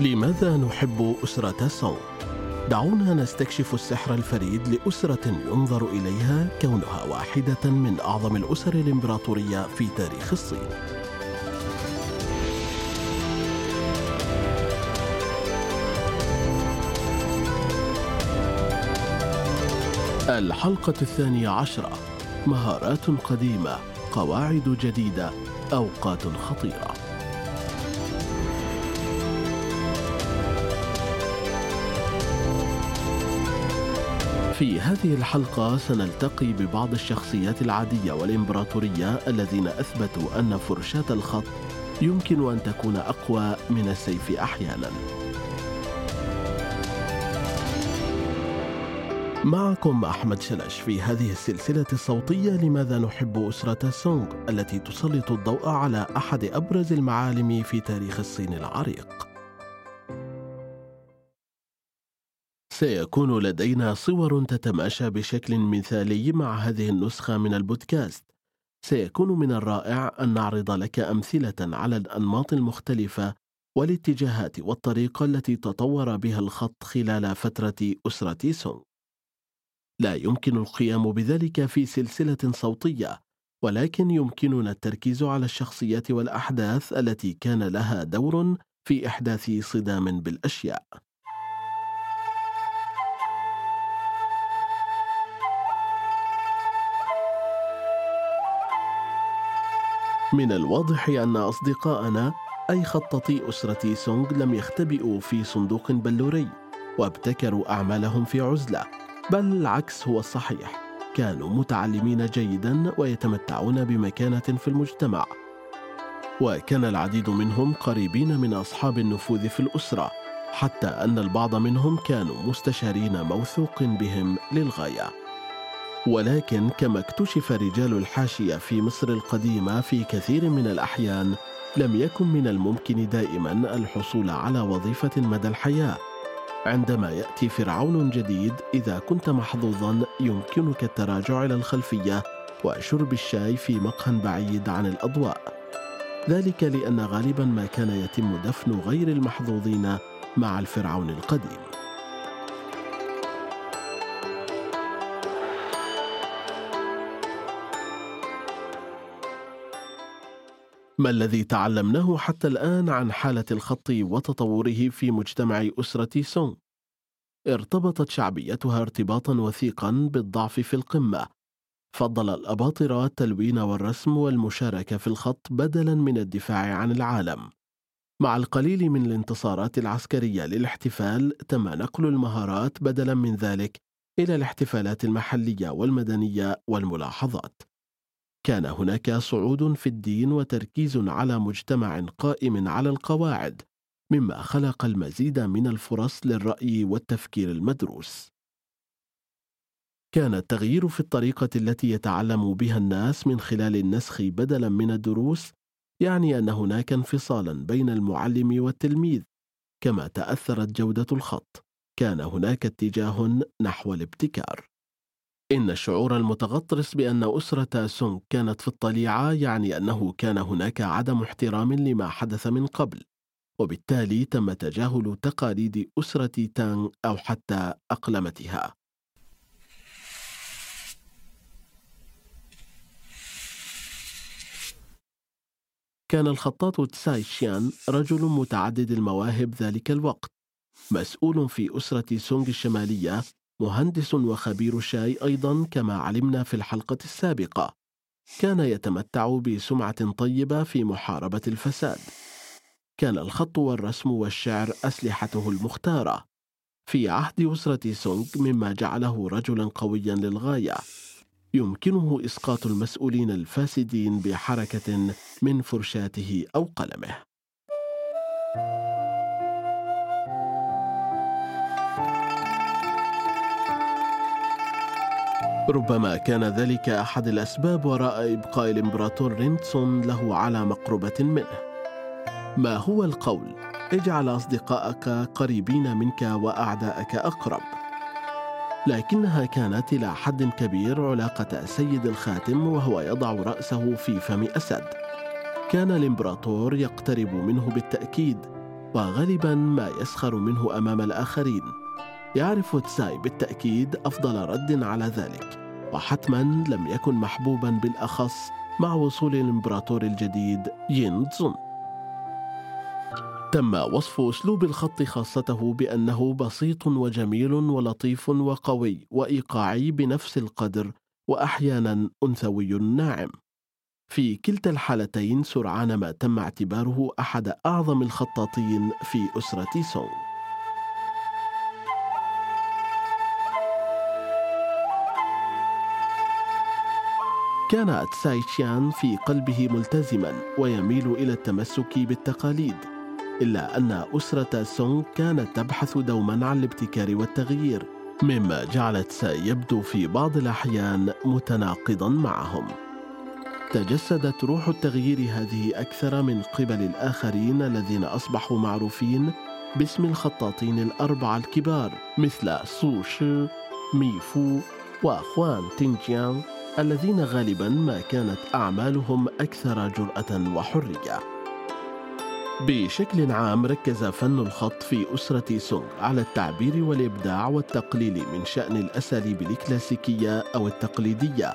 لماذا نحب أسرة سونغ؟ دعونا نستكشف السحر الفريد لأسرة ينظر إليها كونها واحدة من أعظم الأسر الإمبراطورية في تاريخ الصين. الحلقة الثانية عشرة مهارات قديمة قواعد جديدة أوقات خطيرة في هذه الحلقة سنلتقي ببعض الشخصيات العادية والإمبراطورية الذين أثبتوا أن فرشاة الخط يمكن أن تكون أقوى من السيف أحيانا. معكم أحمد شلش في هذه السلسلة الصوتية لماذا نحب أسرة سونغ التي تسلط الضوء على أحد أبرز المعالم في تاريخ الصين العريق. سيكون لدينا صور تتماشى بشكل مثالي مع هذه النسخة من البودكاست. سيكون من الرائع أن نعرض لك أمثلة على الأنماط المختلفة والاتجاهات والطريقة التي تطور بها الخط خلال فترة أسرة سونغ. لا يمكن القيام بذلك في سلسلة صوتية، ولكن يمكننا التركيز على الشخصيات والأحداث التي كان لها دور في إحداث صدام بالأشياء. من الواضح أن أصدقاءنا أي خططي أسرة سونغ لم يختبئوا في صندوق بلوري وابتكروا أعمالهم في عزلة. بل العكس هو الصحيح كانوا متعلمين جيدا ويتمتعون بمكانة في المجتمع. وكان العديد منهم قريبين من أصحاب النفوذ في الأسرة حتى أن البعض منهم كانوا مستشارين موثوق بهم للغاية. ولكن كما اكتشف رجال الحاشية في مصر القديمة في كثير من الأحيان لم يكن من الممكن دائما الحصول على وظيفة مدى الحياة. عندما يأتي فرعون جديد إذا كنت محظوظا يمكنك التراجع إلى الخلفية وشرب الشاي في مقهى بعيد عن الأضواء. ذلك لأن غالبا ما كان يتم دفن غير المحظوظين مع الفرعون القديم. ما الذي تعلمناه حتى الآن عن حالة الخط وتطوره في مجتمع أسرة سونغ؟ ارتبطت شعبيتها ارتباطا وثيقا بالضعف في القمة. فضل الأباطرة التلوين والرسم والمشاركة في الخط بدلا من الدفاع عن العالم. مع القليل من الانتصارات العسكرية للاحتفال تم نقل المهارات بدلا من ذلك إلى الاحتفالات المحلية والمدنية والملاحظات. كان هناك صعود في الدين وتركيز على مجتمع قائم على القواعد مما خلق المزيد من الفرص للرأي والتفكير المدروس. كان التغيير في الطريقة التي يتعلم بها الناس من خلال النسخ بدلا من الدروس يعني أن هناك انفصالا بين المعلم والتلميذ. كما تأثرت جودة الخط كان هناك اتجاه نحو الابتكار. إن الشعور المتغطرس بأن أسرة سونغ كانت في الطليعة يعني أنه كان هناك عدم احترام لما حدث من قبل، وبالتالي تم تجاهل تقاليد أسرة تانغ أو حتى أقلمتها. كان الخطاط تساي شيان رجل متعدد المواهب ذلك الوقت، مسؤول في أسرة سونغ الشمالية مهندس وخبير شاي أيضا كما علمنا في الحلقة السابقة. كان يتمتع بسمعة طيبة في محاربة الفساد. كان الخط والرسم والشعر أسلحته المختارة. في عهد أسرة سونغ مما جعله رجلا قويا للغاية. يمكنه إسقاط المسؤولين الفاسدين بحركة من فرشاته أو قلمه. ربما كان ذلك أحد الأسباب وراء إبقاء الإمبراطور رينتسون له على مقربة منه. ما هو القول؟ اجعل أصدقائك قريبين منك وأعداءك أقرب. لكنها كانت إلى حد كبير علاقة سيد الخاتم وهو يضع رأسه في فم أسد. كان الإمبراطور يقترب منه بالتأكيد، وغالبا ما يسخر منه أمام الآخرين يعرف تساي بالتأكيد أفضل رد على ذلك وحتما لم يكن محبوبا بالأخص مع وصول الإمبراطور الجديد ين تزون تم وصف أسلوب الخط خاصته بأنه بسيط وجميل ولطيف وقوي وإيقاعي بنفس القدر وأحيانا أنثوي ناعم. في كلتا الحالتين سرعان ما تم اعتباره أحد أعظم الخطاطين في أسرة سونغ كان تساي تشيان في قلبه ملتزما ويميل إلى التمسك بالتقاليد إلا أن أسرة سونغ كانت تبحث دوما عن الابتكار والتغيير مما جعل تساي يبدو في بعض الأحيان متناقضا معهم. تجسدت روح التغيير هذه أكثر من قبل الآخرين الذين أصبحوا معروفين باسم الخطاطين الأربعة الكبار مثل سو شي، مي فو، وخوان تينجيانغ. الذين غالبا ما كانت أعمالهم أكثر جرأة وحرية. بشكل عام ركز فن الخط في أسرة سونغ على التعبير والإبداع والتقليل من شأن الأساليب الكلاسيكية أو التقليدية.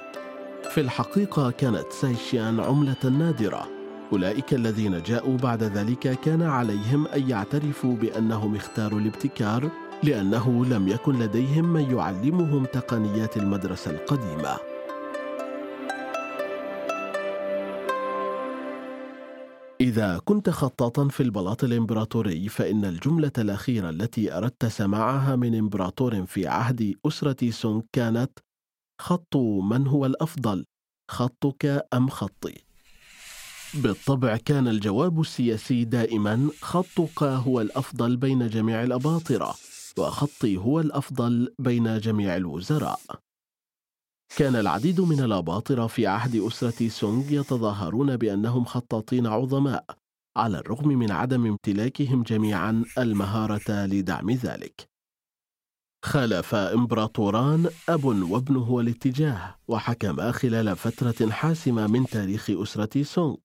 في الحقيقة كانت سايشيان عملة نادرة. أولئك الذين جاءوا بعد ذلك كان عليهم أن يعترفوا بأنهم اختاروا الابتكار لأنه لم يكن لديهم من يعلمهم تقنيات المدرسة القديمة. إذا كنت خطاطا في البلاط الإمبراطوري فإن الجملة الأخيرة التي أردت سماعها من إمبراطور في عهد أسرة سونغ كانت خط من هو الأفضل خطك أم خطي؟ بالطبع كان الجواب السياسي دائما خطك هو الأفضل بين جميع الأباطرة وخطي هو الأفضل بين جميع الوزراء كان العديد من الأباطرة في عهد أسرة سونغ يتظاهرون بأنهم خطاطين عظماء على الرغم من عدم امتلاكهم جميعا المهارة لدعم ذلك. خالف إمبراطوران أب وابن هو الاتجاه وحكما خلال فترة حاسمة من تاريخ أسرة سونغ.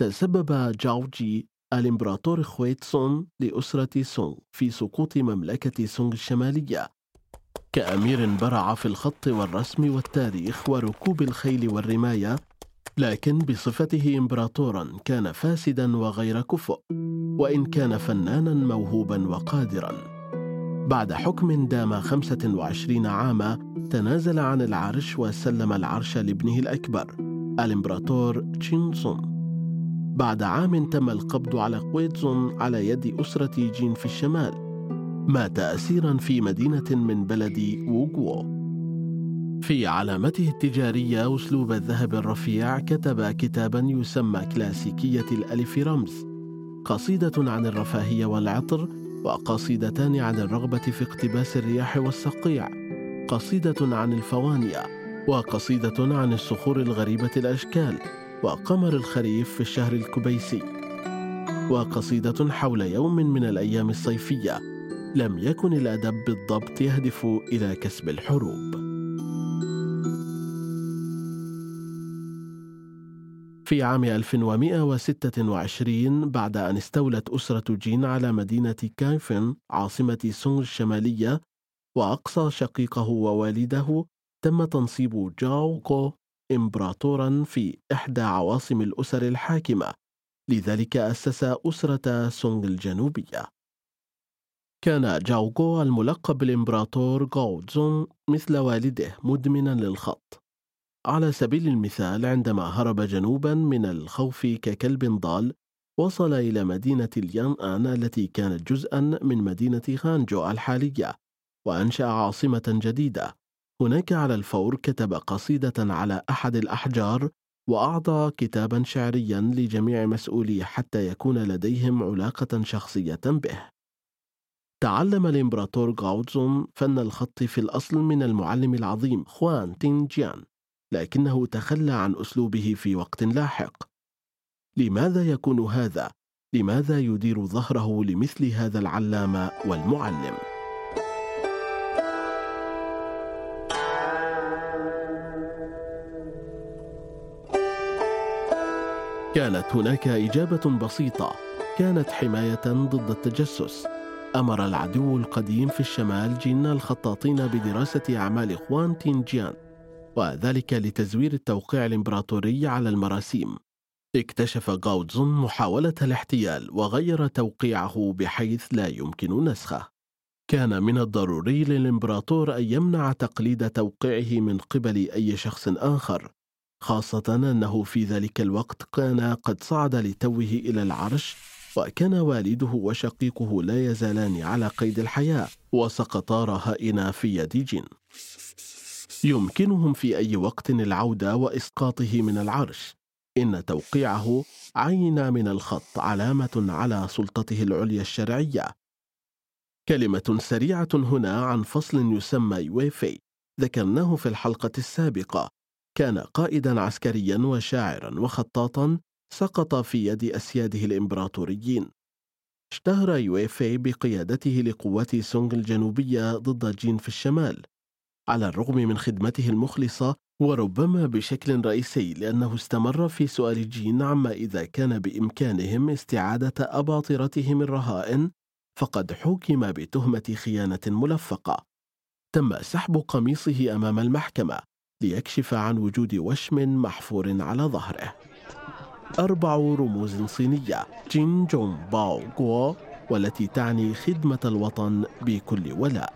تسبب جاوجي الإمبراطور خويتسون لأسرة سونغ في سقوط مملكة سونغ الشمالية كأمير برع في الخط والرسم والتاريخ وركوب الخيل والرماية لكن بصفته إمبراطورا كان فاسدا وغير كفؤ وإن كان فنانا موهوبا وقادرا. بعد حكم دام 25 عاما تنازل عن العرش وسلم العرش لابنه الأكبر الإمبراطور تشينسون بعد عام تم القبض على قويتزون على يد أسرة جين في الشمال. مات أسيرا في مدينة من بلد ووغو. في علامته التجارية أسلوب الذهب الرفيع كتب كتابا يسمى كلاسيكية الألف رمز قصيدة عن الرفاهية والعطر وقصيدتان عن الرغبة في اقتباس الرياح والصقيع قصيدة عن الفوانيا وقصيدة عن الصخور الغريبة الأشكال وقمر الخريف في الشهر الكبيسي وقصيدة حول يوم من الأيام الصيفية. لم يكن الأدب بالضبط يهدف إلى كسب الحروب. في عام 1126 بعد أن استولت أسرة جين على مدينة كايفن عاصمة سونغ الشمالية وأقصى شقيقه ووالده تم تنصيب جاو غو إمبراطورا في إحدى عواصم الأسر الحاكمة لذلك أسس أسرة سونغ الجنوبية كان جاوغو الملقب بالإمبراطور غاوزون مثل والده مدمنا للخط. على سبيل المثال عندما هرب جنوبا من الخوف ككلب ضال وصل إلى مدينة اليان آن التي كانت جزءا من مدينة غانجو الحالية وأنشأ عاصمة جديدة. هناك على الفور كتب قصيدة على أحد الأحجار وأعطى كتابا شعريا لجميع مسؤوليه حتى يكون لديهم علاقة شخصية به. تعلم الإمبراطور غاوزون فن الخط في الأصل من المعلم العظيم خوان تين جيان لكنه تخلى عن أسلوبه في وقت لاحق لماذا يكون هذا؟ لماذا يدير ظهره لمثل هذا العلامة والمعلم؟ كانت هناك إجابة بسيطة كانت حماية ضد التجسس أمر العدو القديم في الشمال جين الخطاطين بدراسة أعمال خوان تينجيان وذلك لتزوير التوقيع الإمبراطوري على المراسيم. اكتشف غاوتزون محاولة الاحتيال وغير توقيعه بحيث لا يمكن نسخه. كان من الضروري للإمبراطور أن يمنع تقليد توقيعه من قبل أي شخص آخر خاصة أنه في ذلك الوقت كان قد صعد لتوه إلى العرش وكان والده وشقيقه لا يزالان على قيد الحياة وسقطا رهائن في يد جين يمكنهم في أي وقت العودة وإسقاطه من العرش. إن توقيعه عين من الخط علامة على سلطته العليا الشرعية. كلمة سريعة هنا عن فصل يسمى يويفي ذكرناه في الحلقة السابقة. كان قائدا عسكريا وشاعرا وخطاطا سقط في يد أسياده الإمبراطوريين. اشتهر يويفي بقيادته لقوات سونغ الجنوبية ضد جين في الشمال على الرغم من خدمته المخلصة وربما بشكل رئيسي لأنه استمر في سؤال جين عما إذا كان بإمكانهم استعادة أباطرتهم الرهائن فقد حكم بتهمة خيانة ملفقة. تم سحب قميصه أمام المحكمة ليكشف عن وجود وشم محفور على ظهره. أربع رموز صينية جين جون باو غو والتي تعني خدمة الوطن بكل ولاء.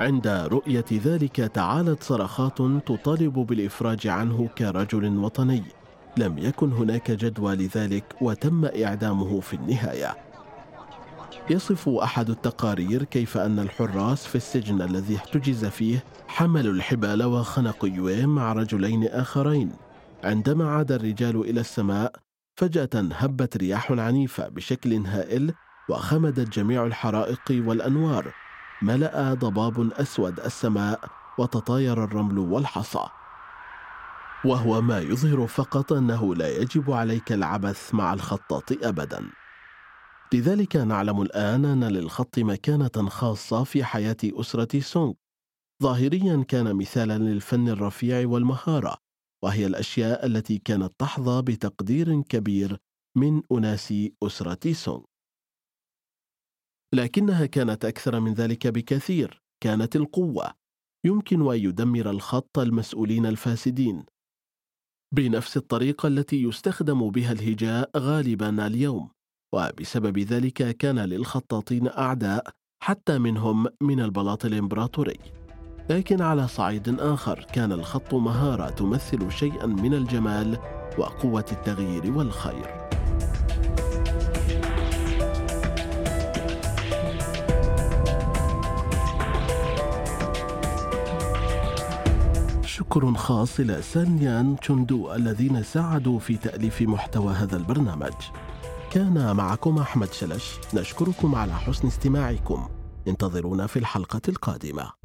عند رؤية ذلك تعالت صرخات تطالب بالإفراج عنه كرجل وطني. لم يكن هناك جدوى لذلك وتم إعدامه في النهاية. يصف أحد التقارير كيف أن الحراس في السجن الذي احتجز فيه حملوا الحبال وخنقوا يوي مع رجلين آخرين. عندما عاد الرجال إلى السماء فجأة هبت رياح عنيفة بشكل هائل وخمدت جميع الحرائق والأنوار. ملأ ضباب أسود السماء وتطاير الرمل والحصى. وهو ما يظهر فقط أنه لا يجب عليك العبث مع الخطاط أبدا. لذلك نعلم الآن أن للخط مكانة خاصة في حياة أسرة سونغ. ظاهريا كان مثالا للفن الرفيع والمهارة. وهي الأشياء التي كانت تحظى بتقدير كبير من أناس أسرة سونغ. لكنها كانت أكثر من ذلك بكثير كانت القوة. يمكن أن يدمر الخط المسؤولين الفاسدين. بنفس الطريقة التي يستخدم بها الهجاء غالبا اليوم. وبسبب ذلك كان للخطاطين أعداء حتى منهم من البلاط الإمبراطوري. لكن على صعيد آخر كان الخط مهارة تمثل شيئا من الجمال وقوة التغيير والخير. شكر خاص إلى سانيان تشوندو الذين ساعدوا في تأليف محتوى هذا البرنامج. كان معكم أحمد شلش. نشكركم على حسن استماعكم. انتظرونا في الحلقة القادمة.